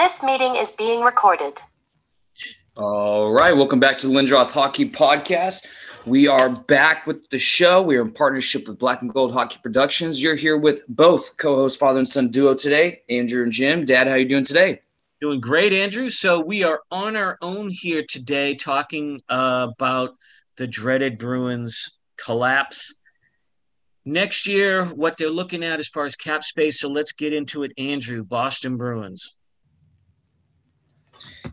This meeting is being recorded. All right, welcome back to the Lindroth Hockey Podcast. We are back with the show. We are in partnership with Black and Gold Hockey Productions. You're here with both co-host father and son duo today, Andrew and Jim. Dad, how you doing today? Doing great, Andrew. So we are on our own here today, talking uh, about the dreaded Bruins collapse next year. What they're looking at as far as cap space. So let's get into it, Andrew. Boston Bruins.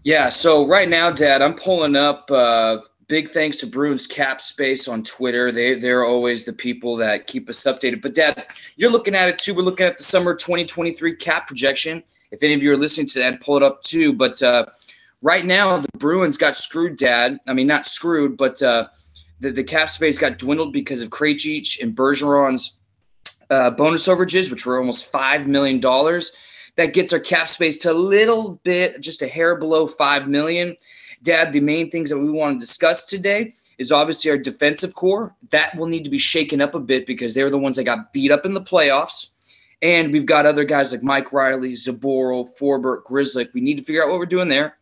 Yeah. So right now, Dad, I'm pulling up. Uh, big thanks to Bruins Cap Space on Twitter. They they're always the people that keep us updated. But Dad, you're looking at it too. We're looking at the summer 2023 cap projection. If any of you are listening to that, pull it up too. But uh, right now, the Bruins got screwed, Dad. I mean, not screwed, but uh, the the cap space got dwindled because of Krejci and Bergeron's uh, bonus overages, which were almost five million dollars that gets our cap space to a little bit, just a hair below five million. Dad, the main things that we want to discuss today is obviously our defensive core. That will need to be shaken up a bit because they were the ones that got beat up in the playoffs. And we've got other guys like Mike Reilly, Zboril, Forbort, Grzelcyk. We need to figure out what we're doing there.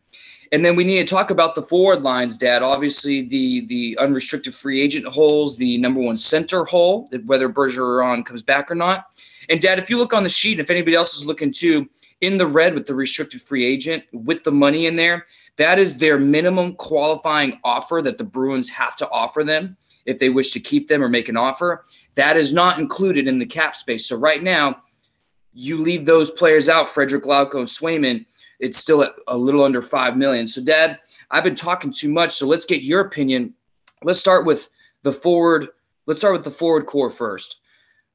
And then we need to talk about the forward lines, Dad. Obviously, the the unrestricted free agent holes, the number one center hole, whether Bergeron comes back or not. And Dad, if you look on the sheet, if anybody else is looking too, in the red with the restricted free agent, with the money in there, that is their minimum qualifying offer that the Bruins have to offer them if they wish to keep them or make an offer. That is not included in the cap space. So right now, you leave those players out, Frederic Lauko and Swayman, it's still at a little under five million. So, Dad, I've been talking too much. So let's get your opinion. Let's start with the forward. Let's start with the forward core first.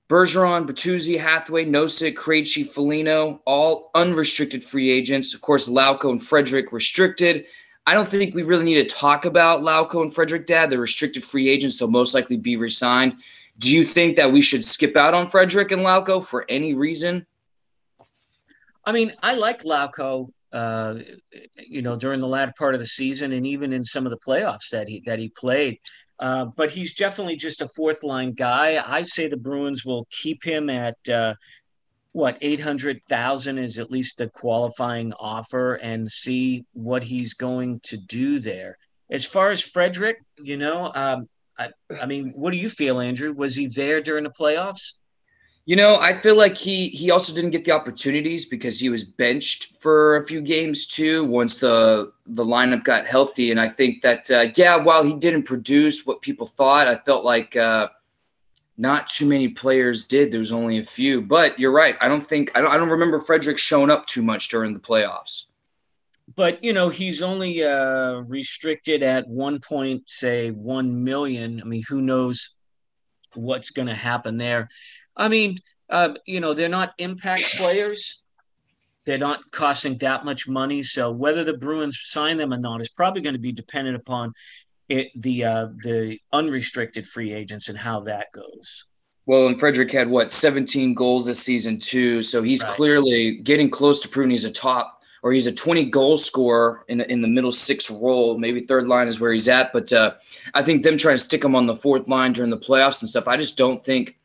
Bergeron, Bertuzzi, Hathaway, Nosek, Krejci, Foligno, all unrestricted free agents. Of course, Lauko and Frederic restricted. I don't think we really need to talk about Lauko and Frederic, Dad. They're restricted free agents, they'll most likely be resigned. Do you think that we should skip out on Frederic and Lauko for any reason? I mean, I like Lauko, uh, you know, during the latter part of the season and even in some of the playoffs that he that he played. Uh, but he's definitely just a fourth line guy. I say the Bruins will keep him at uh, what eight hundred thousand is at least the qualifying offer, and see what he's going to do there. As far as Frederic, you know, um, I, I mean, what do you feel, Andrew? Was he there during the playoffs? You know, I feel like he he also didn't get the opportunities because he was benched for a few games too. Once the the lineup got healthy, and I think that uh, yeah, while he didn't produce what people thought, I felt like uh, not too many players did. There was only a few, but you're right. I don't think I don't I don't remember Frederic showing up too much during the playoffs. But you know, he's only uh, restricted at one point, say one million. I mean, who knows what's going to happen there? I mean, uh, you know, they're not impact players. They're not costing that much money. So whether the Bruins sign them or not is probably going to be dependent upon it, the uh, the unrestricted free agents and how that goes. Well, and Frederic had what 17 goals this season too, so he's right. clearly getting close to proving he's a top or he's a 20 goal scorer in in the middle six role. Maybe third line is where he's at, but uh, I think them trying to stick him on the fourth line during the playoffs and stuff. I just don't think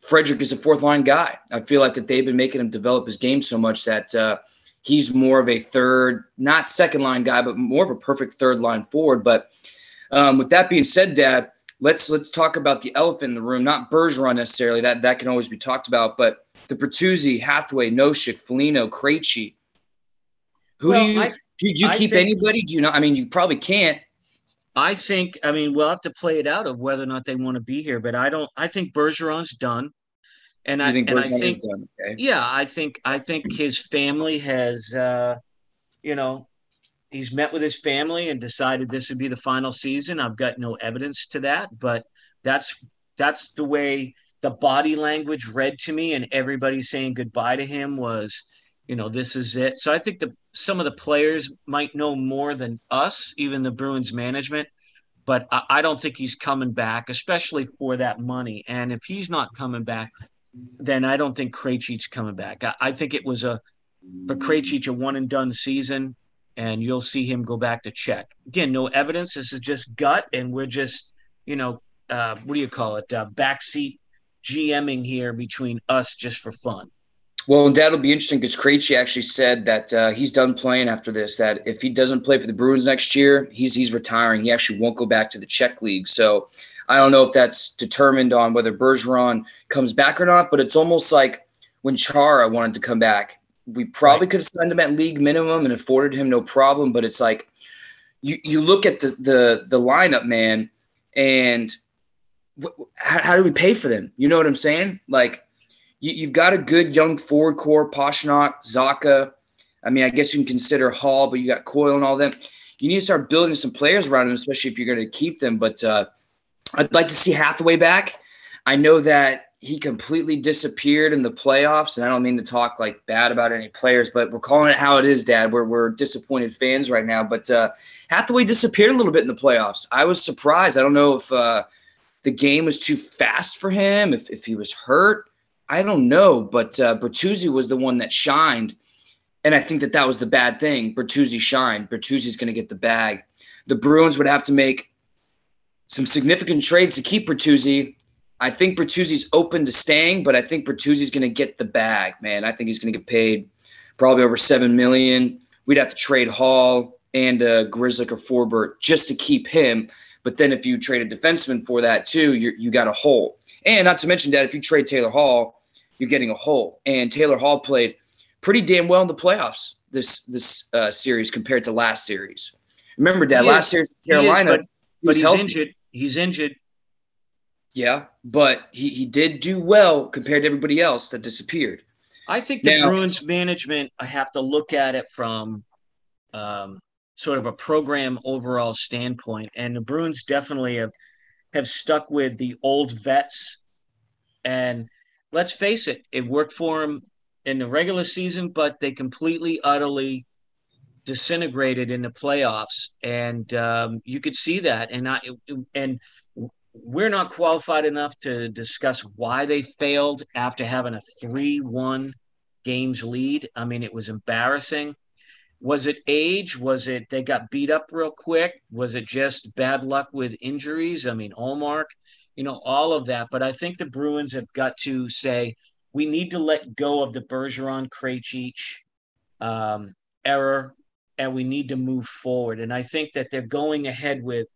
Frederic is a fourth line guy. I feel like that they've been making him develop his game so much that uh, he's more of a third, not second line guy, but more of a perfect third line forward. But um, with that being said, Dad, let's let's talk about the elephant in the room. Not Bergeron necessarily. That that can always be talked about, but the Bertuzzi, Hathaway, Nosek, Foligno, Krejci. Who well, do you? I, did you I keep think, anybody? Do you know? I mean, you probably can't. I think, I mean, we'll have to play it out of whether or not they want to be here, but I don't. I think Bergeron's done, and you I think and I think, done, okay. yeah, I think I think his family has, uh, you know, he's met with his family and decided this would be the final season. I've got no evidence to that, but that's that's the way the body language read to me, and everybody saying goodbye to him was, you know, this is it. So I think the some of the players might know more than us, even the Bruins management. But I, I don't think he's coming back, especially for that money. And if he's not coming back, then I don't think Krejci's coming back. I, I think it was a for Krejci a one and done season, and you'll see him go back to check. Again, no evidence. This is just gut, and we're just, you know, uh, what do you call it? Uh, backseat GMing here between us just for fun. Well, and that'll be interesting because Krejci actually said that uh, he's done playing after this. That if he doesn't play for the Bruins next year, he's he's retiring. He actually won't go back to the Czech league. So I don't know if that's determined on whether Bergeron comes back or not. But it's almost like when Chara wanted to come back, we probably right. could have signed him at league minimum and afforded him no problem. But it's like you you look at the the the lineup, man, and wh- how, how do we pay for them? You know what I'm saying? Like you, have got a good young forward core, Pastrnak, Zacha. I mean, I guess you can consider Hall, but you got Coyle and all them. You need to start building some players around them, especially if you're going to keep them. But uh, I'd like to see Hathaway back. I know that he completely disappeared in the playoffs, and I don't mean to talk like bad about any players, but we're calling it how it is, Dad. We're we're disappointed fans right now. But uh, Hathaway disappeared a little bit in the playoffs. I was surprised. I don't know if uh, the game was too fast for him, if if he was hurt. I don't know, but uh, Bertuzzi was the one that shined, and I think that that was the bad thing. Bertuzzi shined. Bertuzzi's going to get the bag. The Bruins would have to make some significant trades to keep Bertuzzi. I think Bertuzzi's open to staying, but I think Bertuzzi's going to get the bag, man. I think he's going to get paid probably over seven million. We'd have to trade Hall and uh, Grzelcyk or Forbort just to keep him. But then if you trade a defenseman for that too, you you got a hole. And not to mention that if you trade Taylor Hall, you're getting a hole. And Taylor Hall played pretty damn well in the playoffs this this uh, series compared to last series. Remember, Dad, last series Carolina, is, but, but he's healthy. injured. He's injured. Yeah, but he, he did do well compared to everybody else that disappeared. I think the now, Bruins management, I have to look at it from um, sort of a program overall standpoint. And the Bruins definitely have, have stuck with the old vets and – let's face it, it worked for them in the regular season, but they completely, utterly disintegrated in the playoffs, and um, you could see that. And I and we're not qualified enough to discuss why they failed after having a three-one games lead. I mean, it was embarrassing. Was it age? Was it they got beat up real quick? Was it just bad luck with injuries? I mean, Ullmark you know, all of that. But I think the Bruins have got to say we need to let go of the Bergeron Krejci um, error, and we need to move forward. And I think that they're going ahead with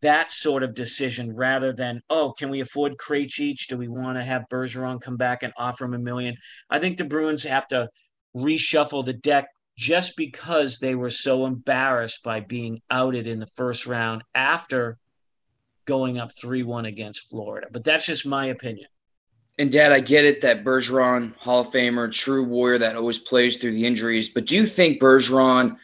that sort of decision rather than oh, can we afford Krejci? Do we want to have Bergeron come back and offer him a million? I think the Bruins have to reshuffle the deck just because they were so embarrassed by being outed in the first round after going up 3 1 against Florida. But that's just my opinion. And Dad, I get it that Bergeron, Hall of Famer, true warrior that always plays through the injuries. But do you think Bergeron,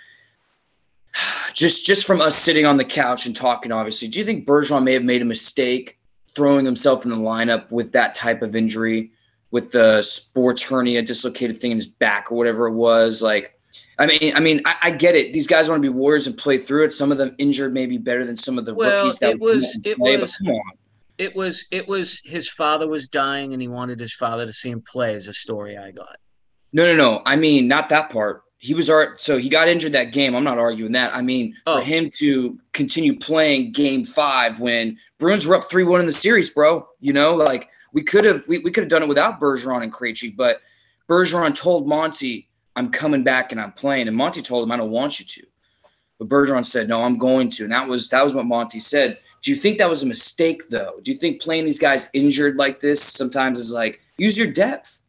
just just from us sitting on the couch and talking, obviously, do you think Bergeron may have made a mistake throwing himself in the lineup with that type of injury, with the sports hernia dislocated thing in his back or whatever it was? Like, I mean, I mean, I, I, get it. These guys want to be warriors and play through it. Some of them injured maybe better than some of the well, rookies that it was. It play, was. come on. It was. It was. His father was dying, and he wanted his father to see him play. Is a story I got. No, no, no. I mean, not that part. He was art. So he got injured that game. I'm not arguing that. I mean, oh. for him to continue playing Game Five when Bruins were up three one in the series, bro. You know, like we could have we, we could have done it without Bergeron and Krejci, but Bergeron told Monty I'm coming back and I'm playing. And Monty told him, I don't want you to. But Bergeron said, No, I'm going to. And that was that was what Monty said. Do you think that was a mistake though? Do you think playing these guys injured like this sometimes is like use your depth?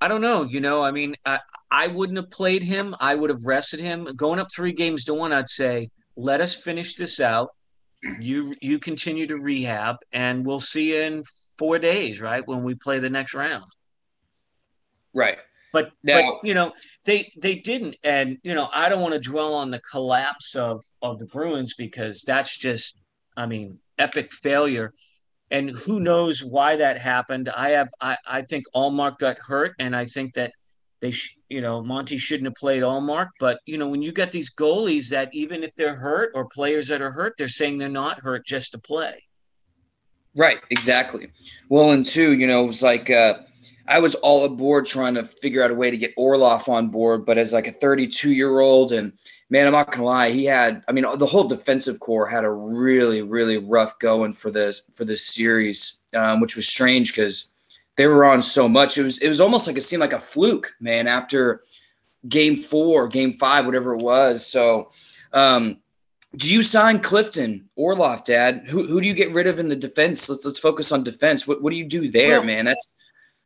I don't know. You know, I mean, I, I wouldn't have played him. I would have rested him. Going up three games to one, I'd say, let us finish this out. You you continue to rehab, and we'll see you in four days, right? When we play the next round. Right. But now, but you know they they didn't, and you know I don't want to dwell on the collapse of of the Bruins because that's just I mean epic failure, and who knows why that happened. I have I I think Ullmark got hurt, and I think that they sh- you know Monty shouldn't have played Ullmark, but you know when you get these goalies that even if they're hurt or players that are hurt, they're saying they're not hurt just to play. Right, exactly. Well, and two, you know, it was like. Uh, I was all aboard trying to figure out a way to get Orlov on board, but as like a 32 year old, and man, I'm not gonna lie, he had. I mean, the whole defensive core had a really, really rough going for this for this series, um, which was strange because they were on so much. It was it was almost like it seemed like a fluke, man. After game four, game five, whatever it was. So, um, do you sign Clifton Orlov, Dad? Who who do you get rid of in the defense? Let's let's focus on defense. What what do you do there, Well- man? That's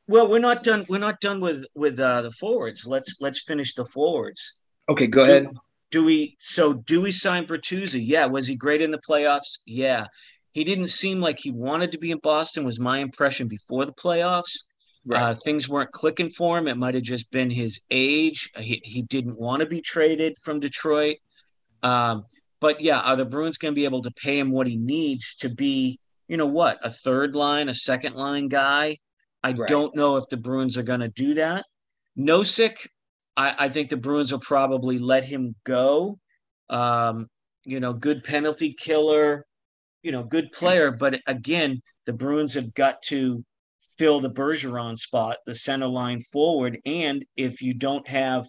Well, we're not done. We're not done with with uh, the forwards. Let's let's finish the forwards. okay. Go ahead. Do we? So do we sign Bertuzzi? Yeah. Was he great in the playoffs? Yeah. He didn't seem like he wanted to be in Boston. Was my impression before the playoffs. Uh, things weren't clicking for him. It might have just been his age. He, he didn't want to be traded from Detroit. Um, but yeah, are the Bruins going to be able to pay him what he needs to be, you know what, a third line, a second line guy? I Right. don't know if the Bruins are going to do that. Nosek, I, I think the Bruins will probably let him go. Um, you know, good penalty killer, you know, good player. But again, the Bruins have got to fill the Bergeron spot, the center line forward. And if you don't have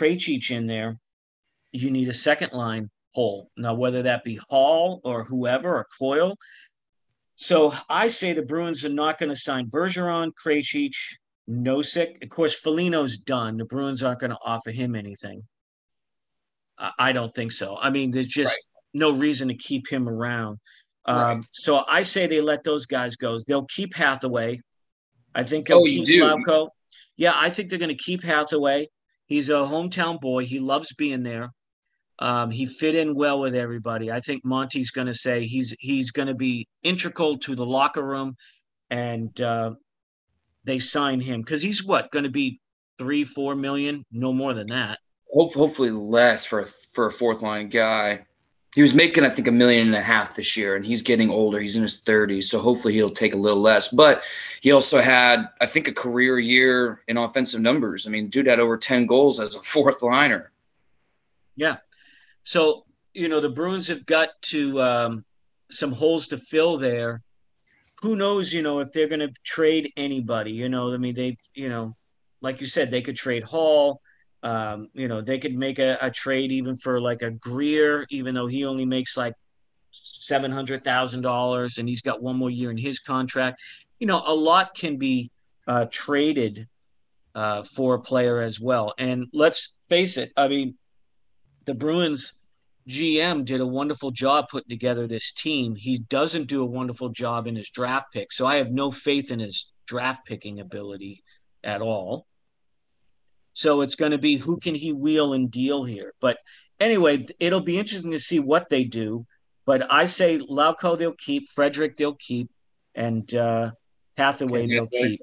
Krejci in there, you need a second line hole. Now, whether that be Hall or whoever or Coyle. So I say the Bruins are not going to sign Bergeron, Krejci, Nosek. Of course, Foligno's done. The Bruins aren't going to offer him anything. I, don't think so. I mean, there's just no reason to keep him around. Um, Right. So I say they let those guys go. They'll keep Hathaway. I think they'll Oh, you keep do? Lauko. Yeah, I think they're going to keep Hathaway. He's a hometown boy. He loves being there. Um, he fit in well with everybody. I think Monty's going to say he's he's going to be integral to the locker room, and uh, they sign him because he's what going to be three, four million, no more than that. Hopefully less for a, for a fourth line guy. He was making, I think, a million and a half this year, and he's getting older. He's in his 30s, so hopefully he'll take a little less. But he also had, I think, a career year in offensive numbers. I mean, dude had over 10 goals as a fourth liner. Yeah. So, you know, the Bruins have got to um, some holes to fill there. Who knows, you know, if they're going to trade anybody, you know, I mean, they've, you know, like you said, they could trade Hall. Um, you know, they could make a, a trade even for like a Greer, even though he only makes like seven hundred thousand dollars and he's got one more year in his contract. You know, a lot can be uh, traded uh, for a player as well. And let's face it, I mean, the Bruins GM did a wonderful job putting together this team. He doesn't do a wonderful job in his draft pick. So I have no faith in his draft picking ability at all. So it's going to be who can he wheel and deal here. But anyway, it'll be interesting to see what they do. But I say Lauko they'll keep, Frederic they'll keep, and uh, Hathaway they'll Hathaway. keep.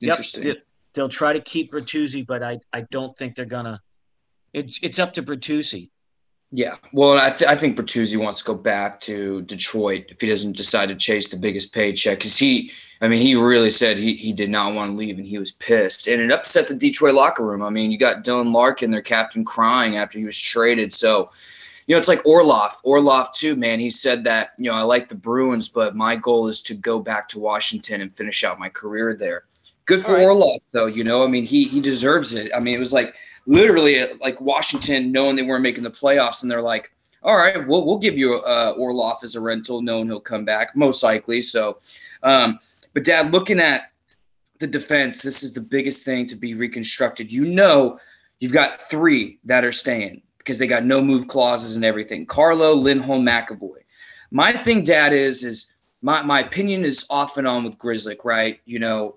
Interesting. Yep, they- they'll try to keep Bertuzzi, but I, I don't think they're gonna. It's it's up to Bertuzzi. Yeah, well, I, th- I think Bertuzzi wants to go back to Detroit if he doesn't decide to chase the biggest paycheck. Because he, I mean, he really said he, he did not want to leave and he was pissed. And it upset the Detroit locker room. I mean, you got Dylan Larkin, their captain, crying after he was traded. So, you know, it's like Orlov. Orlov, too, man. He said that, you know, I like the Bruins, but my goal is to go back to Washington and finish out my career there. Good for right. Orlov, though. You know, I mean, he he deserves it. I mean, it was like literally like Washington knowing they weren't making the playoffs, and they're like, "All right, we'll we'll give you uh, Orlov as a rental, knowing he'll come back most likely." So, um, but Dad, looking at the defense, this is the biggest thing to be reconstructed. You know, you've got three that are staying because they got no move clauses and everything. Carlo, Lindholm, McAvoy. My thing, Dad, is is my my opinion is off and on with Grizzly, right? You know,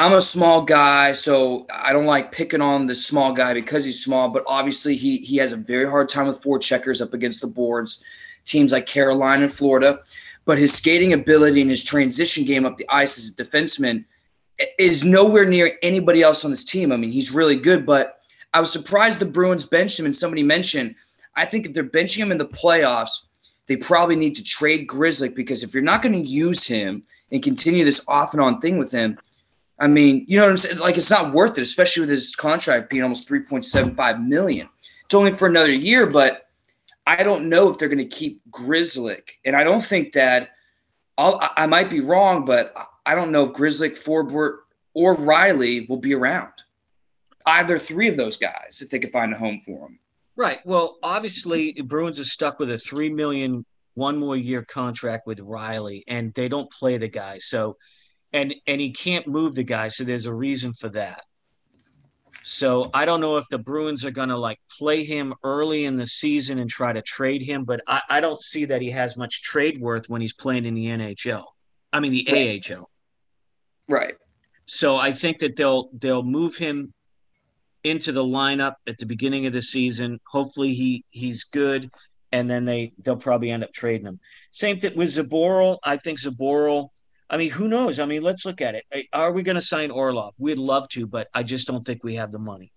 I'm a small guy, so I don't like picking on the small guy because he's small. But obviously, he he has a very hard time with four checkers up against the boards, teams like Carolina and Florida. But his skating ability and his transition game up the ice as a defenseman is nowhere near anybody else on this team. I mean, he's really good, but I was surprised the Bruins benched him. And somebody mentioned, I think if they're benching him in the playoffs, they probably need to trade Grizzly because if you're not going to use him and continue this off and on thing with him, I mean, you know what I'm saying? Like it's not worth it, especially with his contract being almost 3.75 million. It's only for another year, but I don't know if they're going to keep Grzelcyk, and I don't think that. I'll, I- might be wrong, but I don't know if Grzelcyk, Forbort, or Reilly will be around. Either three of those guys, if they could find a home for them. Right. Well, obviously, Bruins are stuck with a three million one more year contract with Reilly, and they don't play the guy. So, and and he can't move the guy, so there's a reason for that. So I don't know if the Bruins are going to like play him early in the season and try to trade him, but I, I don't see that he has much trade worth when he's playing in the NHL. I mean the right. AHL. Right. So I think that they'll they'll move him into the lineup at the beginning of the season. Hopefully he he's good, and then they they'll probably end up trading him. Same thing with Zboril. I think Zboril. I mean, who knows? I mean, let's look at it. Are we going to sign Orlov? We'd love to, but I just don't think we have the money.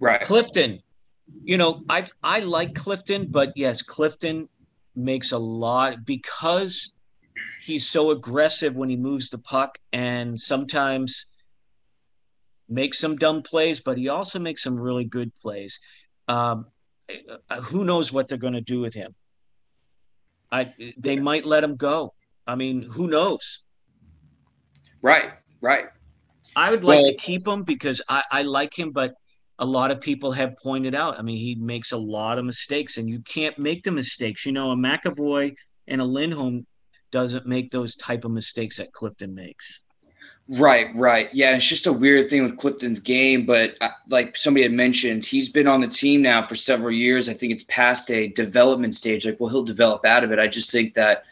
Right. Clifton. You know, I I like Clifton, but yes, Clifton makes a lot because he's so aggressive when he moves the puck and sometimes makes some dumb plays, but he also makes some really good plays. Um, who knows what they're going to do with him? I they might let him go. I mean, who knows? Right, right. I would like well, to keep him because I, I like him, but a lot of people have pointed out. I mean, he makes a lot of mistakes, and you can't make the mistakes. You know, a McAvoy and a Lindholm doesn't make those type of mistakes that Clifton makes. Right, right. Yeah, it's just a weird thing with Clifton's game, but uh, like somebody had mentioned, he's been on the team now for several years. I think it's past a development stage. Like, well, he'll develop out of it. I just think that,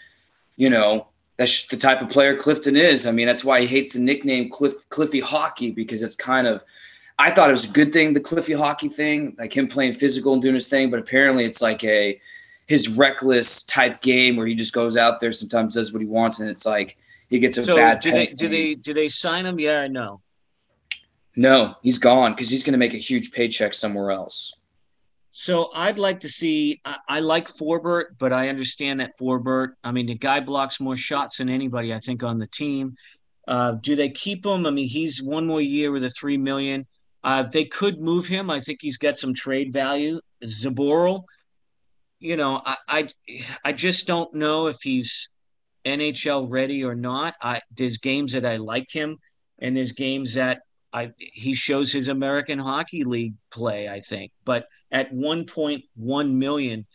you know, that's just the type of player Clifton is. I mean, that's why he hates the nickname Cliff Cliffy Hockey because it's kind of. I thought it was a good thing, the Cliffy Hockey thing, like him playing physical and doing his thing, but apparently it's like a his reckless type game where he just goes out there sometimes does what he wants and it's like he gets a so bad. Do they do they do they sign him? Yeah, or no. No, he's gone because he's going to make a huge paycheck somewhere else. So I'd like to see. I, I, like Forbort, but I understand that Forbort. I mean, the guy blocks more shots than anybody I think on the team. Uh, do they keep him? I mean, he's one more year with a three million. Uh, they could move him. I think he's got some trade value. Zboril, you know, I, I, I just don't know if he's NHL ready or not. I there's games that I like him, and there's games that I he shows his American Hockey League play. I think, but at 1.1 million,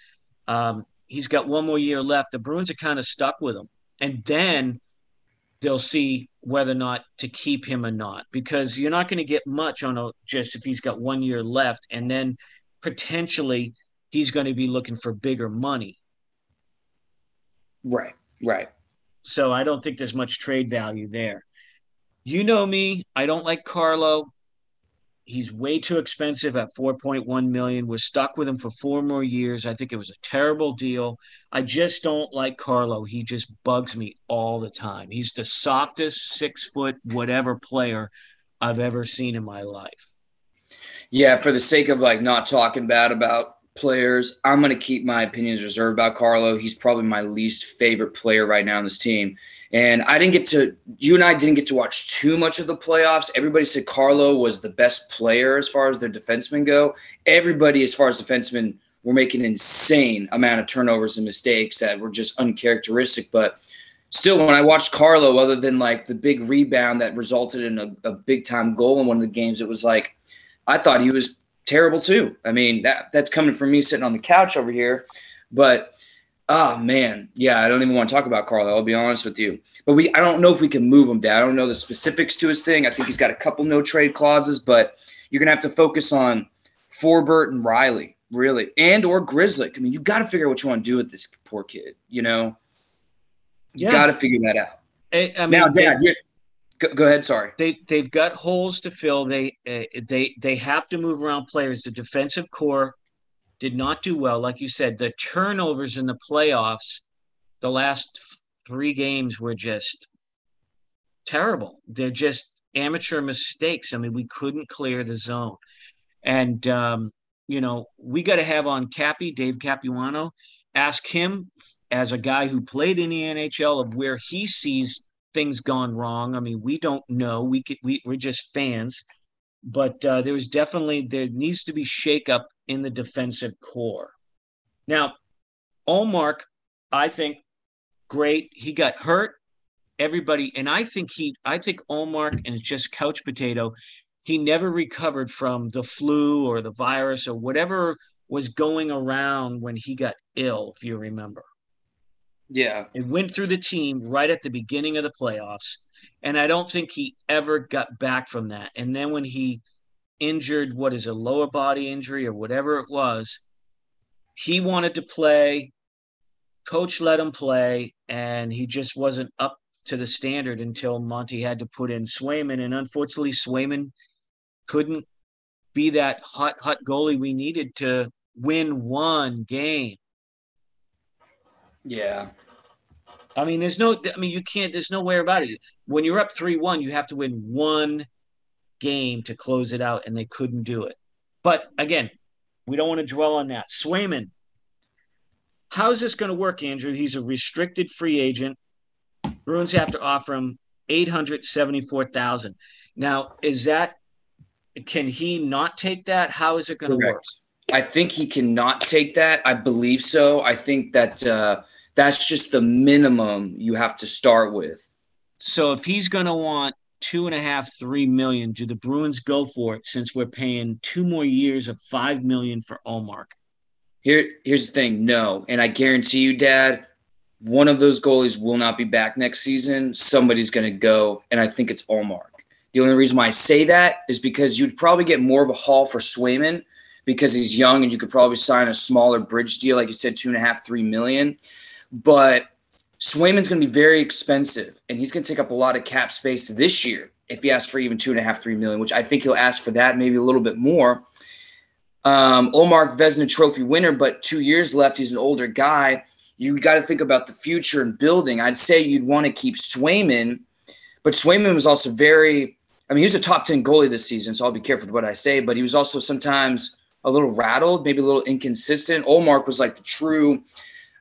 um, he's got one more year left. The Bruins are kind of stuck with him, and then they'll see whether or not to keep him or not because you're not going to get much on a just if he's got one year left, and then potentially he's going to be looking for bigger money. Right, right. So I don't think there's much trade value there. You know me, I don't like Carlo. He's way too expensive at 4.1 million. We're stuck with him for four more years. I think it was a terrible deal. I just don't like Carlo. He just bugs me all the time. He's the softest six foot whatever player I've ever seen in my life. Yeah, for the sake of like not talking bad about players. I'm going to keep my opinions reserved about Carlo. He's probably my least favorite player right now on this team. And I didn't get to, you and I didn't get to watch too much of the playoffs. Everybody said Carlo was the best player as far as their defensemen go. Everybody, as far as defensemen, were making an insane amount of turnovers and mistakes that were just uncharacteristic. But still, when I watched Carlo, other than like the big rebound that resulted in a, a big time goal in one of the games, it was like, I thought he was terrible too. I mean, that that's coming from me sitting on the couch over here. But oh man, yeah, I don't even want to talk about Carlo. I'll be honest with you. But we I don't know if we can move him, Dad. I don't know the specifics to his thing. I think he's got a couple no trade clauses, but you're gonna have to focus on Forbort and Reilly really, and or Grzelcyk. I mean, you got to figure out what you want to do with this poor kid. You know, you yeah. got to figure that out. I, I mean, now, Dad, they, Go, go, ahead. Sorry. They they've got holes to fill. They uh, they they have to move around players. The defensive core did not do well, like you said. The turnovers in the playoffs, the last three games were just terrible. They're just amateur mistakes. I mean, we couldn't clear the zone, and um, you know we got to have on Cappy Dave Capuano. Ask him as a guy who played in the NHL of where he sees things gone wrong. I mean, we don't know. We could, we we're just fans, but uh, there was definitely there needs to be shakeup in the defensive core. Now, Ullmark, I think, great. He got hurt. Everybody, and I think he, I think Ullmark, and it's just couch potato. He never recovered from the flu or the virus or whatever was going around when he got ill, if you remember. Yeah. It went through the team right at the beginning of the playoffs. And I don't think he ever got back from that. And then when he injured what is a lower body injury or whatever it was, he wanted to play. Coach let him play, and he just wasn't up to the standard until Monty had to put in Swayman. And unfortunately, Swayman couldn't be that hot, hot goalie we needed to win one game. Yeah. I mean, there's no, I mean, you can't, there's no way about it. When you're up 3 1, you have to win one game to close it out, and they couldn't do it. But again, we don't want to dwell on that. Swayman, how's this going to work, Andrew? He's a restricted free agent. Bruins have to offer him 874,000. Now, is that can he not take that? How is it going to work? I think he cannot take that. I believe so. I think that uh, that's just the minimum you have to start with. So if he's going to want two and a half, three million, do the Bruins go for it since we're paying two more years of five million for Ullmark? Here, here's the thing. No, and I guarantee you, Dad, one of those goalies will not be back next season. Somebody's going to go, and I think it's Ullmark. The only reason why I say that is because you'd probably get more of a haul for Swayman because he's young and you could probably sign a smaller bridge deal, like you said, two and a half, three million. But Swayman's going to be very expensive and he's going to take up a lot of cap space this year if he asks for even two and a half, three million, which I think he'll ask for that, maybe a little bit more. Um, Omar Vezina Trophy winner, but two years left. He's an older guy. You got to think about the future and building. I'd say you'd want to keep Swayman, but Swayman was also very I mean, he was a top 10 goalie this season, so I'll be careful with what I say, but he was also sometimes a little rattled, maybe a little inconsistent. Ullmark was like the true,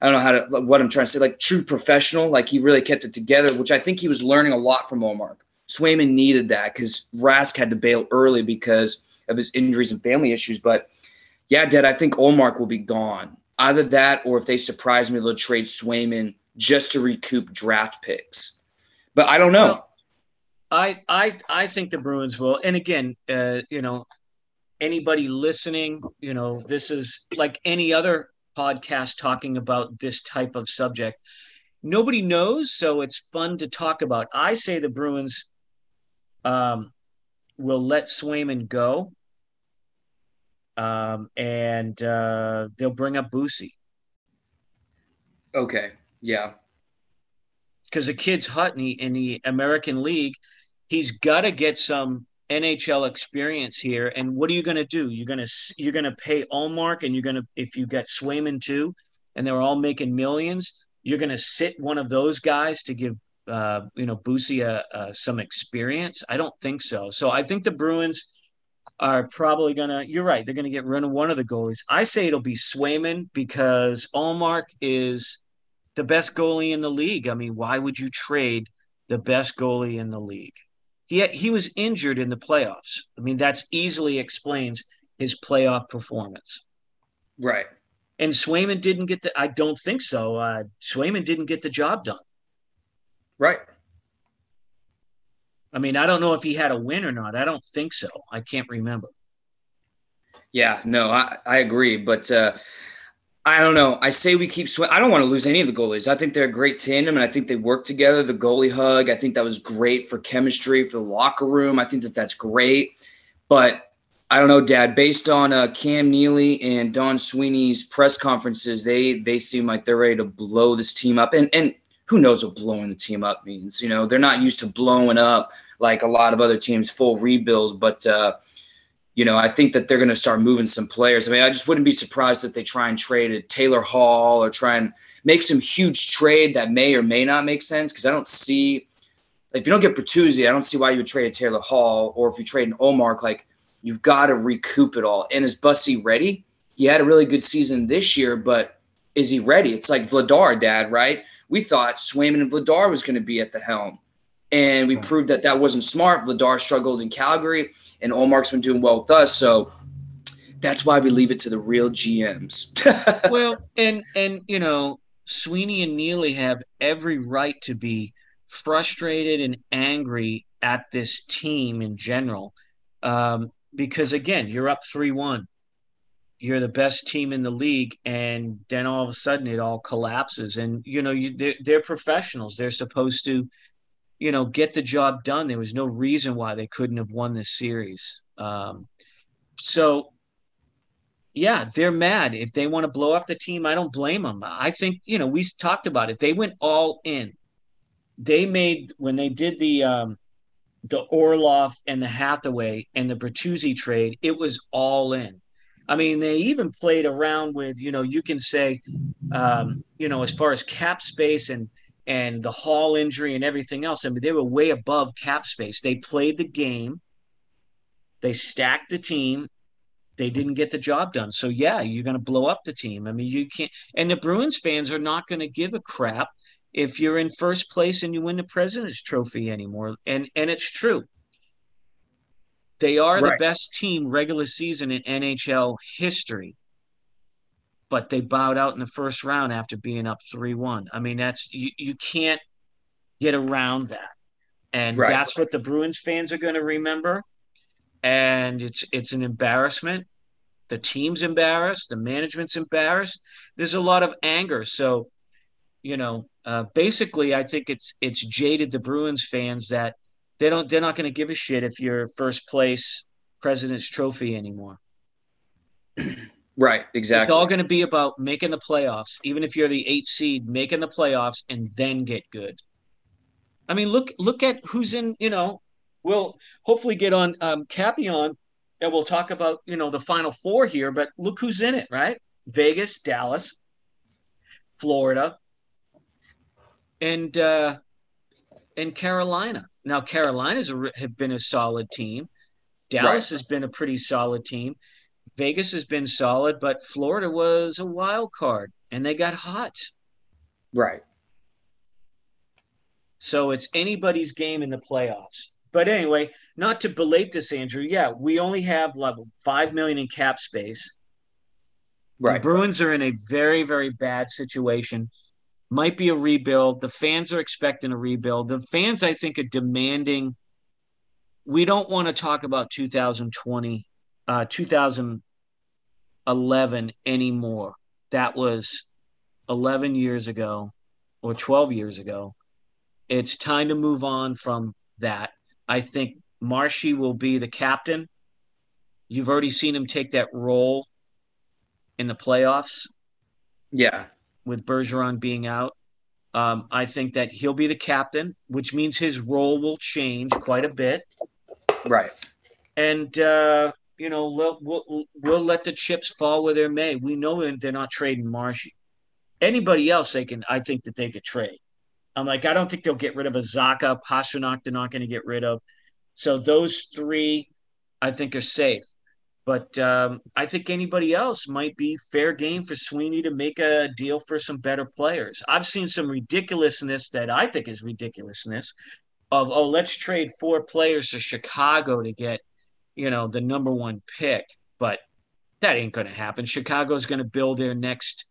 I don't know how to, what I'm trying to say, like true professional. Like he really kept it together, which I think he was learning a lot from Ullmark. Swayman needed that because Rask had to bail early because of his injuries and family issues. But yeah, Dad, I think Ullmark will be gone. Either that or if they surprise me, they'll trade Swayman just to recoup draft picks. But I don't know. Well, I I I think the Bruins will. And again, uh, you know, anybody listening, you know, this is like any other podcast talking about this type of subject. Nobody knows, so it's fun to talk about. I say the Bruins um, will let Swayman go, um, and uh, they'll bring up Bussi. Okay. Yeah because the kid's hot in the, in the American League. He's got to get some NHL experience here. And what are you going to do? You're going to you're going to pay Ullmark, and you're going to if you get Swayman too, and they're all making millions. You're going to sit one of those guys to give uh, you know Bussi a, a, some experience. I don't think so. So I think the Bruins are probably gonna. You're right. They're gonna get rid of one of the goalies. I say it'll be Swayman because Ullmark is the best goalie in the league. I mean, why would you trade the best goalie in the league? He he was injured in the playoffs. I mean, that's easily explains his playoff performance. Right. And Swayman didn't get the. I don't think so. Uh, Swayman didn't get the job done. Right. I mean, I don't know if he had a win or not. I don't think so. I can't remember. Yeah, no, I, I agree. But uh, I don't know. I say we keep swing. I don't want to lose any of the goalies. I think they're a great tandem, and I think they work together. The goalie hug. I think that was great for chemistry for the locker room. I think that that's great. But I don't know, Dad. Based on uh, Cam Neely and Don Sweeney's press conferences, they they seem like they're ready to blow this team up. And and who knows what blowing the team up means? You know, they're not used to blowing up like a lot of other teams, full rebuild. But uh, you know, I think that they're going to start moving some players. I mean, I just wouldn't be surprised if they try and trade a Taylor Hall or try and make some huge trade that may or may not make sense because I don't see if you don't get Bertuzzi, I don't see why you would trade a Taylor Hall or if you trade an Ullmark, like you've got to recoup it all. And is Bussi ready? He had a really good season this year, but is he ready? It's like Vladar, Dad, right? We thought Swayman and Vladar was going to be at the helm, and we proved that that wasn't smart. Vladar struggled in Calgary and Ullmark's been doing well with us. So that's why we leave it to the real GMs. well, and and you know, Sweeney and Neely have every right to be frustrated and angry at this team in general, um, because again, you're up three one. you're the best team in the league, and then all of a sudden it all collapses. And you know, you they're, they're professionals; they're supposed to, you know, get the job done. There was no reason why they couldn't have won this series. Um, so, yeah, they're mad. If they want to blow up the team, I don't blame them. I think you know we talked about it. They went all in. They made when they did the um, the Orlov and the Hathaway and the Bertuzzi trade. It was all in I mean, they even played around with, you know, you can say, um, you know, as far as cap space and and the Hall injury and everything else. I mean, they were way above cap space. They played the game. They stacked the team. They didn't get the job done. So yeah, you're going to blow up the team. I mean, you can't. And the Bruins fans are not going to give a crap if you're in first place and you win the President's Trophy anymore. And and it's true. They are right. the best team regular season in NHL history, but they bowed out in the first round after being up 3 1. I mean, that's you, you can't get around that. And right. that's what the Bruins fans are going to remember. And it's it's an embarrassment. The team's embarrassed. The management's embarrassed. There's a lot of anger. So, you know, uh, basically, I think it's it's jaded the Bruins fans that they don't they're not going to give a shit if you're first place president's trophy anymore right exactly it's all going to be about making the playoffs even if you're the eight seed making the playoffs and then get good i mean look look at who's in you know we'll hopefully get on um Capuano and we'll talk about you know the final four here but look who's in it right vegas dallas florida and uh and carolina now Carolina's a, have been a solid team. Dallas right. has been a pretty solid team. Vegas has been solid, but Florida was a wild card and they got hot. Right. So it's anybody's game in the playoffs. But anyway, not to belate this, Andrew. Yeah, we only have level five million in cap space. Right. The Bruins are in a very, very bad situation might be a rebuild. The fans are expecting a rebuild. The fans, I think, are demanding. We don't want to talk about 2020, uh, 2011 anymore. That was 11 years ago or 12 years ago. It's time to move on from that. I think Marshy will be the captain. You've already seen him take that role in the playoffs. Yeah with Bergeron being out. Um, I think that he'll be the captain, which means his role will change quite a bit. Right. And, uh, you know, we'll, we'll, we'll let the chips fall where they may. We know they're not trading Marshy. Anybody else they can, I think that they could trade. I'm like, I don't think they'll get rid of a Zacha. Pastrnak, they're not going to get rid of. So those three, I think, are safe. But um, I think anybody else might be fair game for Sweeney to make a deal for some better players. I've seen some ridiculousness that I think is ridiculousness of oh let's trade four players to Chicago to get you know the number one pick, but that ain't going to happen. Chicago's going to build their next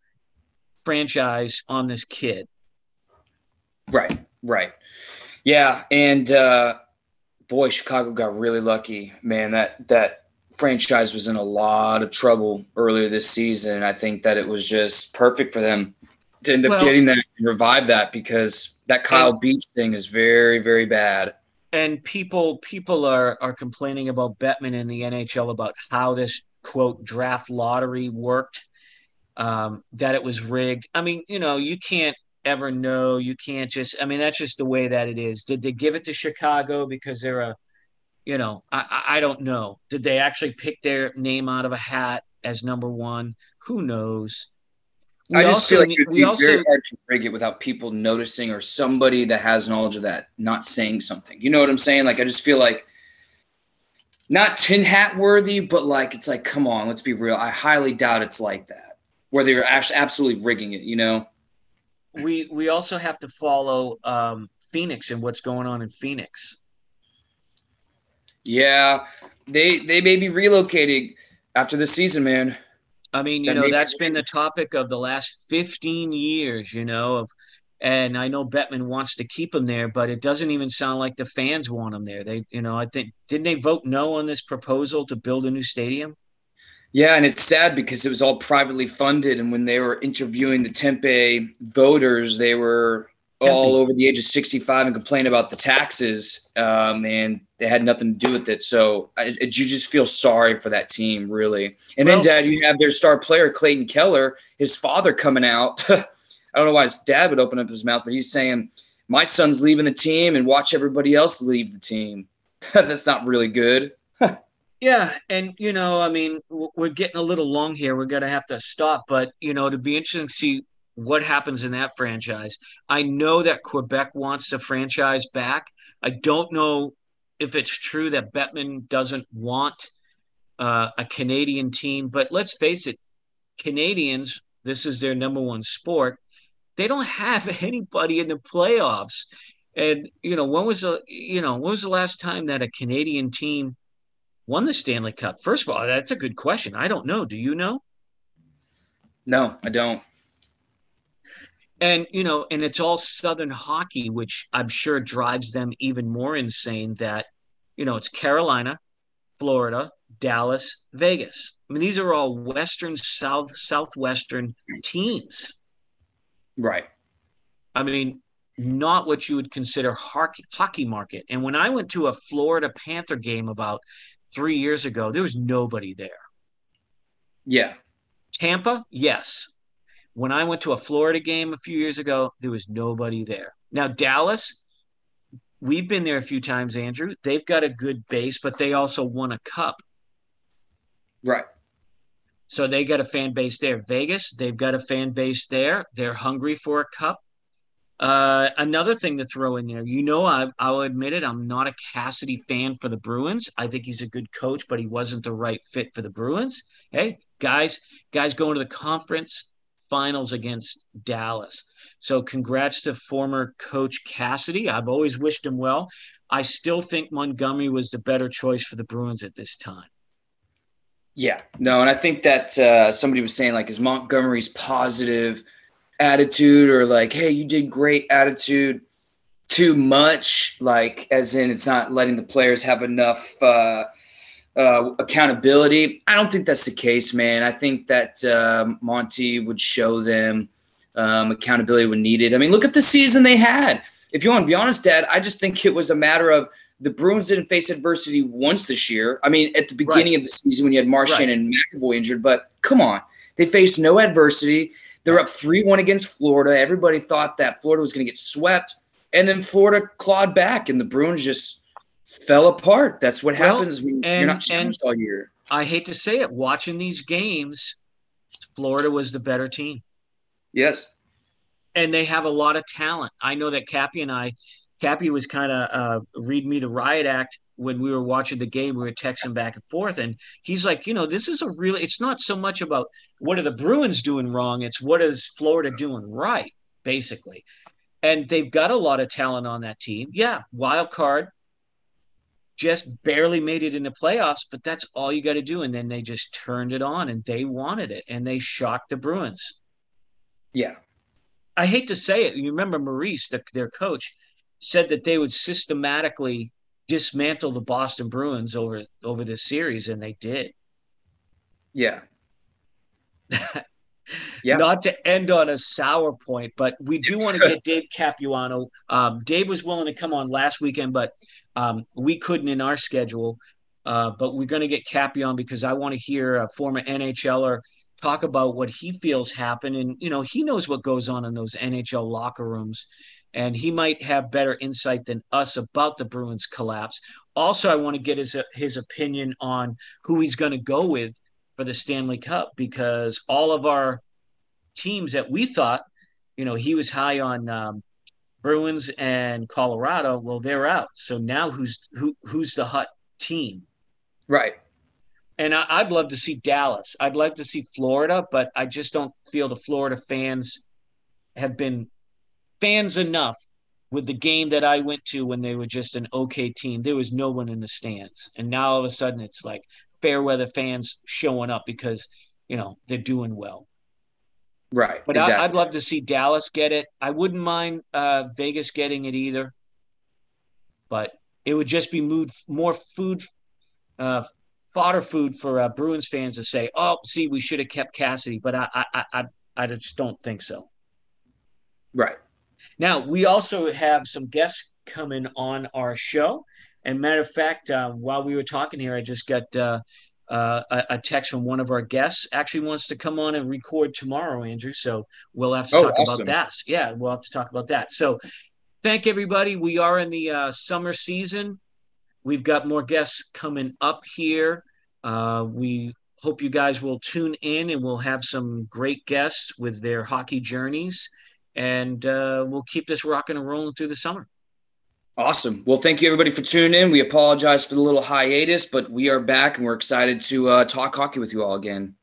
franchise on this kid. Right, right, yeah, and uh, boy, Chicago got really lucky, man. That that franchise was in a lot of trouble earlier this season. And I think that it was just perfect for them to end up well, getting that and revive that because that Kyle and, Beach thing is very, very bad. And people people are are complaining about Bettman in the NHL about how this quote draft lottery worked, um, that it was rigged. I mean, you know, you can't ever know. You can't just I mean, that's just the way that it is. Did they give it to Chicago because they're a you know, I, I don't know. Did they actually pick their name out of a hat as number one? Who knows? We I just also, feel like it'd be also, very hard to rig it without people noticing or somebody that has knowledge of that not saying something. You know what I'm saying? Like I just feel like not tin hat worthy, but like it's like, come on, let's be real. I highly doubt it's like that, Whether you're actually absolutely rigging it. You know. We we also have to follow um, Phoenix and what's going on in Phoenix. Yeah, they they may be relocating after the season, man. I mean, you know, that's been the topic of the last 15 years, you know, of and I know Bettman wants to keep him there, but it doesn't even sound like the fans want him there. They, you know, I think didn't they vote no on this proposal to build a new stadium? Yeah, and it's sad because it was all privately funded, and when they were interviewing the Tempe voters, they were all over the age of 65 and complain about the taxes, um, and they had nothing to do with it. So I, you just feel sorry for that team, really. And well, then, Dad, you have their star player Clayton Keller, his father coming out. I don't know why his dad would open up his mouth, but he's saying, "My son's leaving the team, and watch everybody else leave the team." That's not really good. yeah, and you know, I mean, we're getting a little long here. We're gonna have to stop, but you know, to be interesting to see what happens in that franchise. I know that Quebec wants the franchise back. I don't know if it's true that Bettman doesn't want uh, a Canadian team, but let's face it, Canadians, this is their number one sport. They don't have anybody in the playoffs. And you know, when was the you know when was the last time that a Canadian team won the Stanley Cup? First of all, that's a good question. I don't know. Do you know? No, I don't and you know and it's all southern hockey which i'm sure drives them even more insane that you know it's carolina florida dallas vegas. I mean these are all western south southwestern teams. Right. I mean not what you would consider hockey, hockey market. And when i went to a florida panther game about three years ago there was nobody there. Yeah. Tampa? Yes when I went to a Florida game a few years ago, there was nobody there. Now, Dallas, we've been there a few times, Andrew. They've got a good base, but they also won a cup. Right. So they got a fan base there. Vegas, they've got a fan base there. They're hungry for a cup. Uh, another thing to throw in there, you know, I, I'll admit it, I'm not a Cassidy fan for the Bruins. I think he's a good coach, but he wasn't the right fit for the Bruins. Hey, guys, guys going to the conference finals against Dallas. So congrats to former coach Cassidy. I've always wished him well. I still think Montgomery was the better choice for the Bruins at this time. Yeah, no, and I think that uh, somebody was saying like, is Montgomery's positive attitude or like, hey, you did great attitude too much? Like, as in, it's not letting the players have enough uh, uh, accountability. I don't think that's the case, man. I think that uh, Monty would show them um, accountability when needed. I mean, look at the season they had. If you want to be honest, Dad, I just think it was a matter of the Bruins didn't face adversity once this year. I mean, at the beginning right. of the season when you had Marchand right. and McAvoy injured, but come on, they faced no adversity. They're up 3 1 against Florida. Everybody thought that Florida was going to get swept. And then Florida clawed back, and the Bruins just fell apart. That's what well, happens when and, you're not challenged all year. I hate to say it, watching these games, Florida was the better team. Yes. And they have a lot of talent. I know that Cappy and I, Cappy was kind of uh, read me the riot act when we were watching the game. We were texting back and forth, and he's like, you know, this is a really. It's not so much about what are the Bruins doing wrong. It's what is Florida doing right, basically. And they've got a lot of talent on that team. Yeah, wild card just barely made it into playoffs, but that's all you got to do. And then they just turned it on and they wanted it and they shocked the Bruins. Yeah. I hate to say it. You remember Maurice, the, their coach, said that they would systematically dismantle the Boston Bruins over over this series, and they did. Yeah. yeah. Not to end on a sour point, but we do want to get Dave Capuano. Um, Dave was willing to come on last weekend, but um, we couldn't in our schedule. Uh, but we're going to get Cappy on because I want to hear a former NHLer talk about what he feels happened. And, you know, he knows what goes on in those NHL locker rooms. And he might have better insight than us about the Bruins collapse. Also, I want to get his, his opinion on who he's going to go with for the Stanley Cup because all of our teams that we thought, you know, he was high on um, Bruins and Colorado. Well, they're out. So now who's who? Who's the hot team? Right. And I, would love to see Dallas. I'd like to see Florida, but I just don't feel the Florida fans have been fans enough with the game that I went to when they were just an okay team. There was no one in the stands, and now all of a sudden it's like Fairweather fans showing up because you know they're doing well. Right. But exactly. I, would love to see Dallas get it. I wouldn't mind uh, Vegas getting it either. But it would just be mood, more food, uh, fodder food for uh, Bruins fans to say, "Oh, see, we should have kept Cassidy," but I, I, I, I just don't think so. Right. Now we also have some guests coming on our show, and matter of fact, uh, while we were talking here, I just got uh, uh, a, a, text from one of our guests. Actually, wants to come on and record tomorrow, Andrew. So we'll have to oh, talk awesome. about that. Yeah, we'll have to talk about that. So thank everybody. We are in the uh, summer season. We've got more guests coming up here. Uh, we hope you guys will tune in and we'll have some great guests with their hockey journeys. And uh, we'll keep this rocking and rolling through the summer. Awesome. Well, thank you everybody for tuning in. We apologize for the little hiatus, but we are back and we're excited to uh, talk hockey with you all again.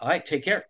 All right. Take care.